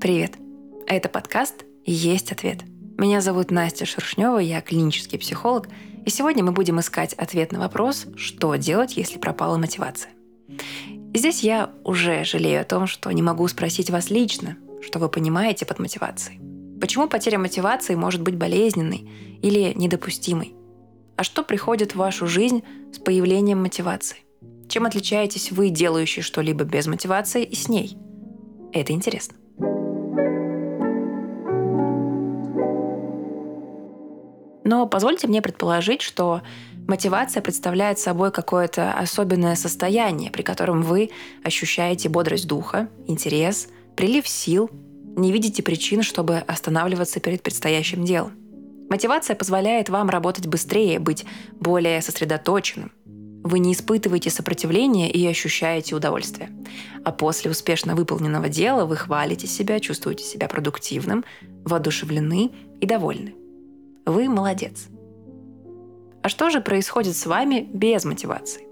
Привет! Это подкаст «Есть ответ». Меня зовут Настя Шершнева, я клинический психолог, и сегодня мы будем искать ответ на вопрос, что делать, если пропала мотивация. И здесь я уже жалею о том, что не могу спросить вас лично, что вы понимаете под мотивацией. Почему потеря мотивации может быть болезненной или недопустимой? А что приходит в вашу жизнь с появлением мотивации? Чем отличаетесь вы, делающие что-либо без мотивации, и с ней? Это интересно. Но позвольте мне предположить, что мотивация представляет собой какое-то особенное состояние, при котором вы ощущаете бодрость духа, интерес, прилив сил, не видите причин, чтобы останавливаться перед предстоящим делом. Мотивация позволяет вам работать быстрее, быть более сосредоточенным. Вы не испытываете сопротивления и ощущаете удовольствие. А после успешно выполненного дела вы хвалите себя, чувствуете себя продуктивным, воодушевлены и довольны. Вы молодец. А что же происходит с вами без мотивации?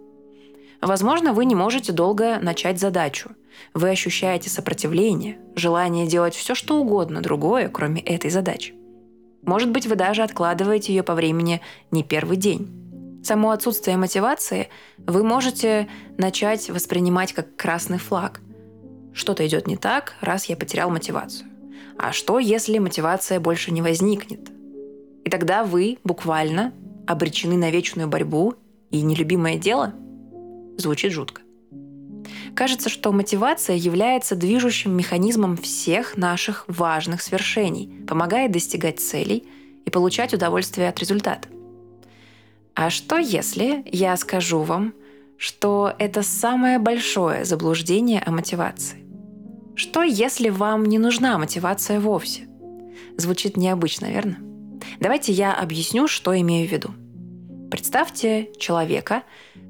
Возможно, вы не можете долго начать задачу. Вы ощущаете сопротивление, желание делать все, что угодно другое, кроме этой задачи. Может быть, вы даже откладываете ее по времени не первый день. Само отсутствие мотивации вы можете начать воспринимать как красный флаг. Что-то идет не так, раз я потерял мотивацию. А что, если мотивация больше не возникнет? И тогда вы буквально обречены на вечную борьбу и нелюбимое дело? Звучит жутко. Кажется, что мотивация является движущим механизмом всех наших важных свершений, помогает достигать целей и получать удовольствие от результата. А что если я скажу вам, что это самое большое заблуждение о мотивации? Что если вам не нужна мотивация вовсе? Звучит необычно, верно? Давайте я объясню, что имею в виду. Представьте человека,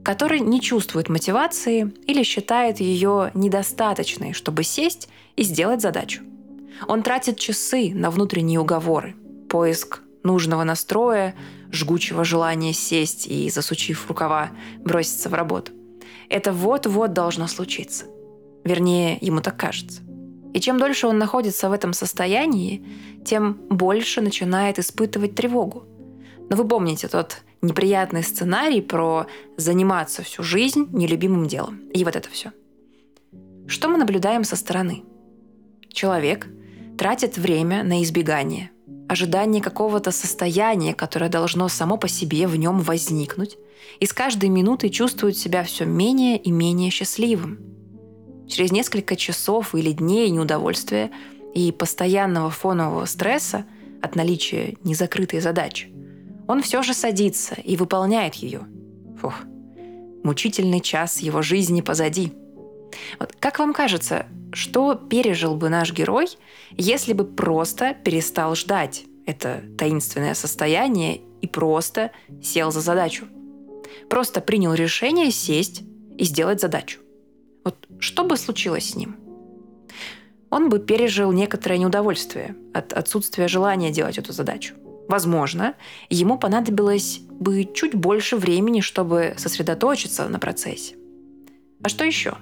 который не чувствует мотивации или считает ее недостаточной, чтобы сесть и сделать задачу. Он тратит часы на внутренние уговоры, поиск нужного настроя, жгучего желания сесть и, засучив рукава, броситься в работу. Это вот-вот должно случиться. Вернее, ему так кажется. И чем дольше он находится в этом состоянии, тем больше начинает испытывать тревогу. Но вы помните тот неприятный сценарий про заниматься всю жизнь нелюбимым делом. И вот это все. Что мы наблюдаем со стороны? Человек тратит время на избегание, ожидание какого-то состояния, которое должно само по себе в нем возникнуть, и с каждой минутой чувствует себя все менее и менее счастливым. Через несколько часов или дней неудовольствия и постоянного фонового стресса от наличия незакрытой задачи, он все же садится и выполняет ее. Фух, мучительный час его жизни позади. Вот как вам кажется, что пережил бы наш герой, если бы просто перестал ждать это таинственное состояние и просто сел за задачу? Просто принял решение сесть и сделать задачу. Вот что бы случилось с ним? Он бы пережил некоторое неудовольствие от отсутствия желания делать эту задачу. Возможно, ему понадобилось бы чуть больше времени, чтобы сосредоточиться на процессе. А что еще?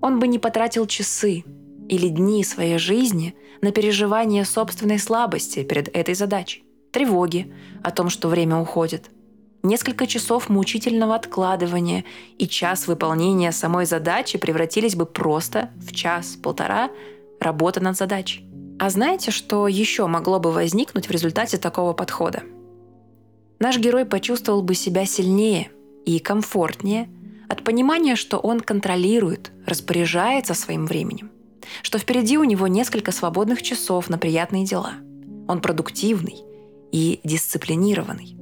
Он бы не потратил часы или дни своей жизни на переживание собственной слабости перед этой задачей, тревоги о том, что время уходит, Несколько часов мучительного откладывания и час выполнения самой задачи превратились бы просто в час-полтора работы над задачей. А знаете, что еще могло бы возникнуть в результате такого подхода? Наш герой почувствовал бы себя сильнее и комфортнее от понимания, что он контролирует, распоряжается своим временем, что впереди у него несколько свободных часов на приятные дела. Он продуктивный и дисциплинированный.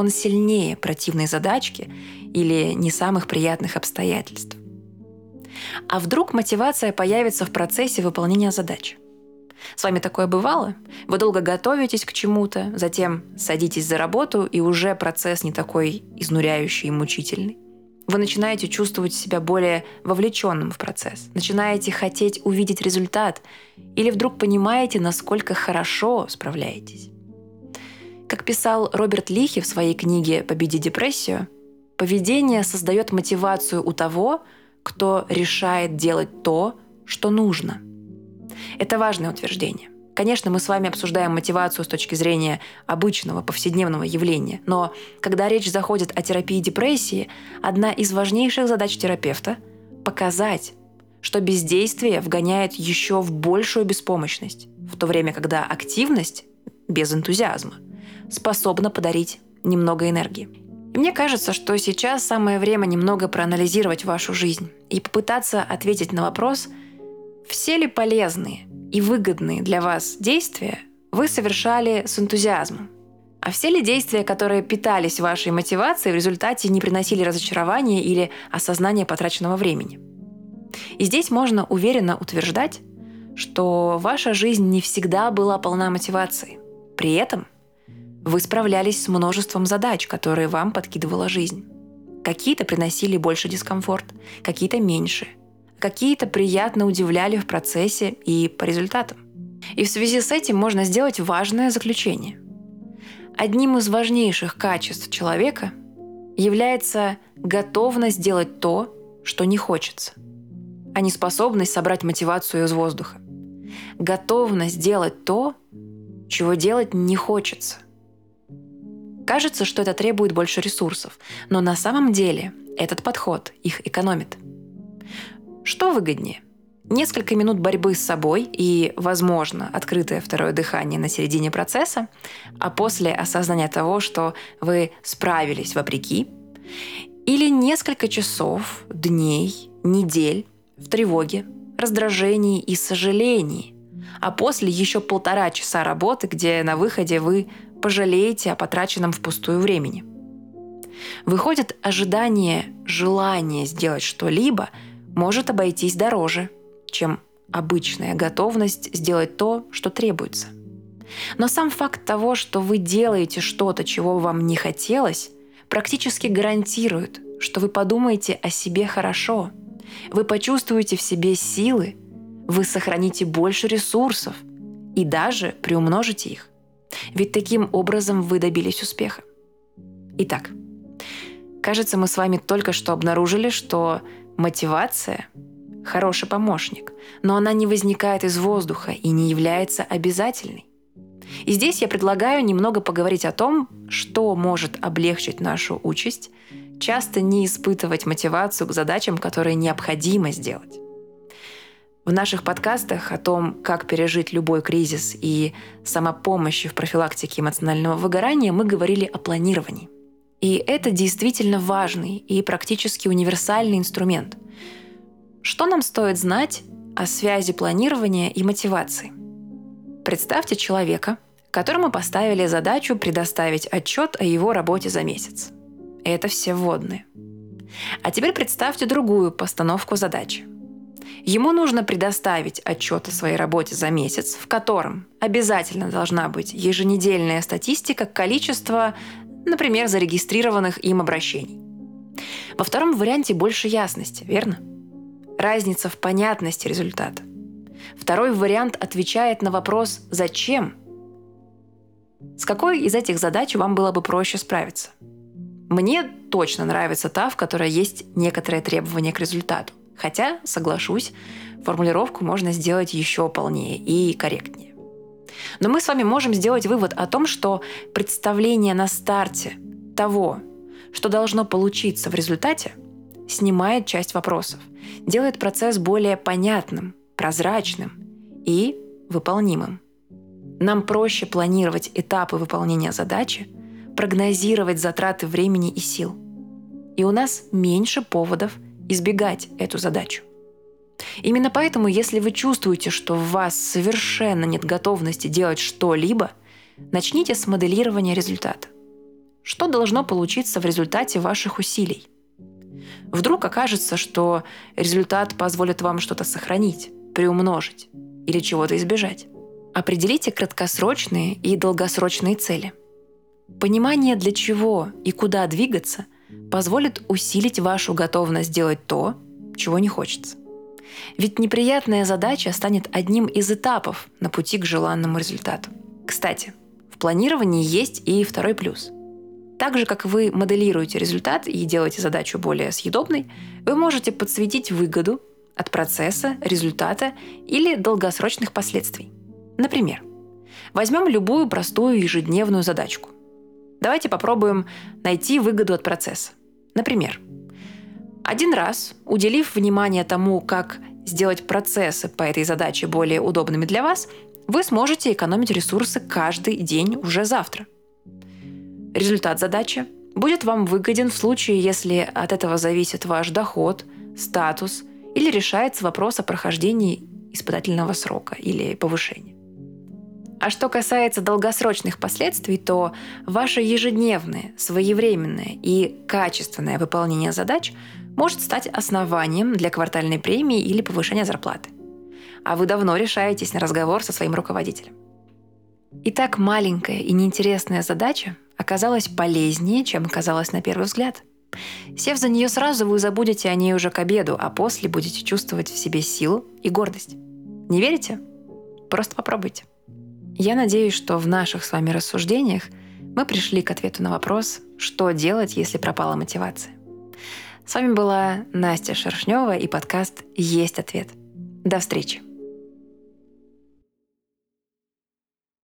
Он сильнее противной задачки или не самых приятных обстоятельств. А вдруг мотивация появится в процессе выполнения задачи? С вами такое бывало? Вы долго готовитесь к чему-то, затем садитесь за работу, и уже процесс не такой изнуряющий и мучительный. Вы начинаете чувствовать себя более вовлеченным в процесс, начинаете хотеть увидеть результат, или вдруг понимаете, насколько хорошо справляетесь. Как писал Роберт Лихи в своей книге «Победи депрессию», поведение создает мотивацию у того, кто решает делать то, что нужно. Это важное утверждение. Конечно, мы с вами обсуждаем мотивацию с точки зрения обычного повседневного явления, но когда речь заходит о терапии депрессии, одна из важнейших задач терапевта – показать, что бездействие вгоняет еще в большую беспомощность, в то время, когда активность, без энтузиазма, способна подарить немного энергии. И мне кажется, что сейчас самое время немного проанализировать вашу жизнь и попытаться ответить на вопрос, все ли полезные и выгодные для вас действия вы совершали с энтузиазмом. А все ли действия, которые питались вашей мотивацией, в результате не приносили разочарования или осознания потраченного времени? И здесь можно уверенно утверждать, что ваша жизнь не всегда была полна мотивацией. При этом вы справлялись с множеством задач, которые вам подкидывала жизнь. Какие-то приносили больше дискомфорт, какие-то меньше, какие-то приятно удивляли в процессе и по результатам. И в связи с этим можно сделать важное заключение. Одним из важнейших качеств человека является готовность делать то, что не хочется, а не способность собрать мотивацию из воздуха. Готовность делать то, чего делать не хочется – Кажется, что это требует больше ресурсов, но на самом деле этот подход их экономит. Что выгоднее? Несколько минут борьбы с собой и, возможно, открытое второе дыхание на середине процесса, а после осознания того, что вы справились вопреки, или несколько часов, дней, недель в тревоге, раздражении и сожалении, а после еще полтора часа работы, где на выходе вы пожалеете о потраченном впустую времени. Выходит, ожидание, желание сделать что-либо может обойтись дороже, чем обычная готовность сделать то, что требуется. Но сам факт того, что вы делаете что-то, чего вам не хотелось, практически гарантирует, что вы подумаете о себе хорошо, вы почувствуете в себе силы, вы сохраните больше ресурсов и даже приумножите их. Ведь таким образом вы добились успеха. Итак, кажется, мы с вами только что обнаружили, что мотивация – хороший помощник, но она не возникает из воздуха и не является обязательной. И здесь я предлагаю немного поговорить о том, что может облегчить нашу участь, часто не испытывать мотивацию к задачам, которые необходимо сделать. В наших подкастах о том, как пережить любой кризис и самопомощи в профилактике эмоционального выгорания мы говорили о планировании. И это действительно важный и практически универсальный инструмент. Что нам стоит знать о связи планирования и мотивации? Представьте человека, которому поставили задачу предоставить отчет о его работе за месяц. Это все вводные. А теперь представьте другую постановку задачи. Ему нужно предоставить отчет о своей работе за месяц, в котором обязательно должна быть еженедельная статистика количества, например, зарегистрированных им обращений. Во втором варианте больше ясности, верно? Разница в понятности результата. Второй вариант отвечает на вопрос «Зачем?». С какой из этих задач вам было бы проще справиться? Мне точно нравится та, в которой есть некоторые требования к результату. Хотя, соглашусь, формулировку можно сделать еще полнее и корректнее. Но мы с вами можем сделать вывод о том, что представление на старте того, что должно получиться в результате, снимает часть вопросов, делает процесс более понятным, прозрачным и выполнимым. Нам проще планировать этапы выполнения задачи, прогнозировать затраты времени и сил. И у нас меньше поводов – избегать эту задачу. Именно поэтому, если вы чувствуете, что в вас совершенно нет готовности делать что-либо, начните с моделирования результата. Что должно получиться в результате ваших усилий? Вдруг окажется, что результат позволит вам что-то сохранить, приумножить или чего-то избежать. Определите краткосрочные и долгосрочные цели. Понимание, для чего и куда двигаться – позволит усилить вашу готовность делать то, чего не хочется. Ведь неприятная задача станет одним из этапов на пути к желанному результату. Кстати, в планировании есть и второй плюс. Так же, как вы моделируете результат и делаете задачу более съедобной, вы можете подсветить выгоду, от процесса, результата или долгосрочных последствий. Например, возьмем любую простую ежедневную задачку. Давайте попробуем найти выгоду от процесса. Например, один раз, уделив внимание тому, как сделать процессы по этой задаче более удобными для вас, вы сможете экономить ресурсы каждый день уже завтра. Результат задачи будет вам выгоден в случае, если от этого зависит ваш доход, статус или решается вопрос о прохождении испытательного срока или повышения. А что касается долгосрочных последствий, то ваше ежедневное, своевременное и качественное выполнение задач может стать основанием для квартальной премии или повышения зарплаты. А вы давно решаетесь на разговор со своим руководителем. Итак, маленькая и неинтересная задача оказалась полезнее, чем казалось на первый взгляд. Сев за нее сразу, вы забудете о ней уже к обеду, а после будете чувствовать в себе силу и гордость. Не верите? Просто попробуйте. Я надеюсь, что в наших с вами рассуждениях мы пришли к ответу на вопрос, что делать, если пропала мотивация. С вами была Настя Шершнева и подкаст «Есть ответ». До встречи!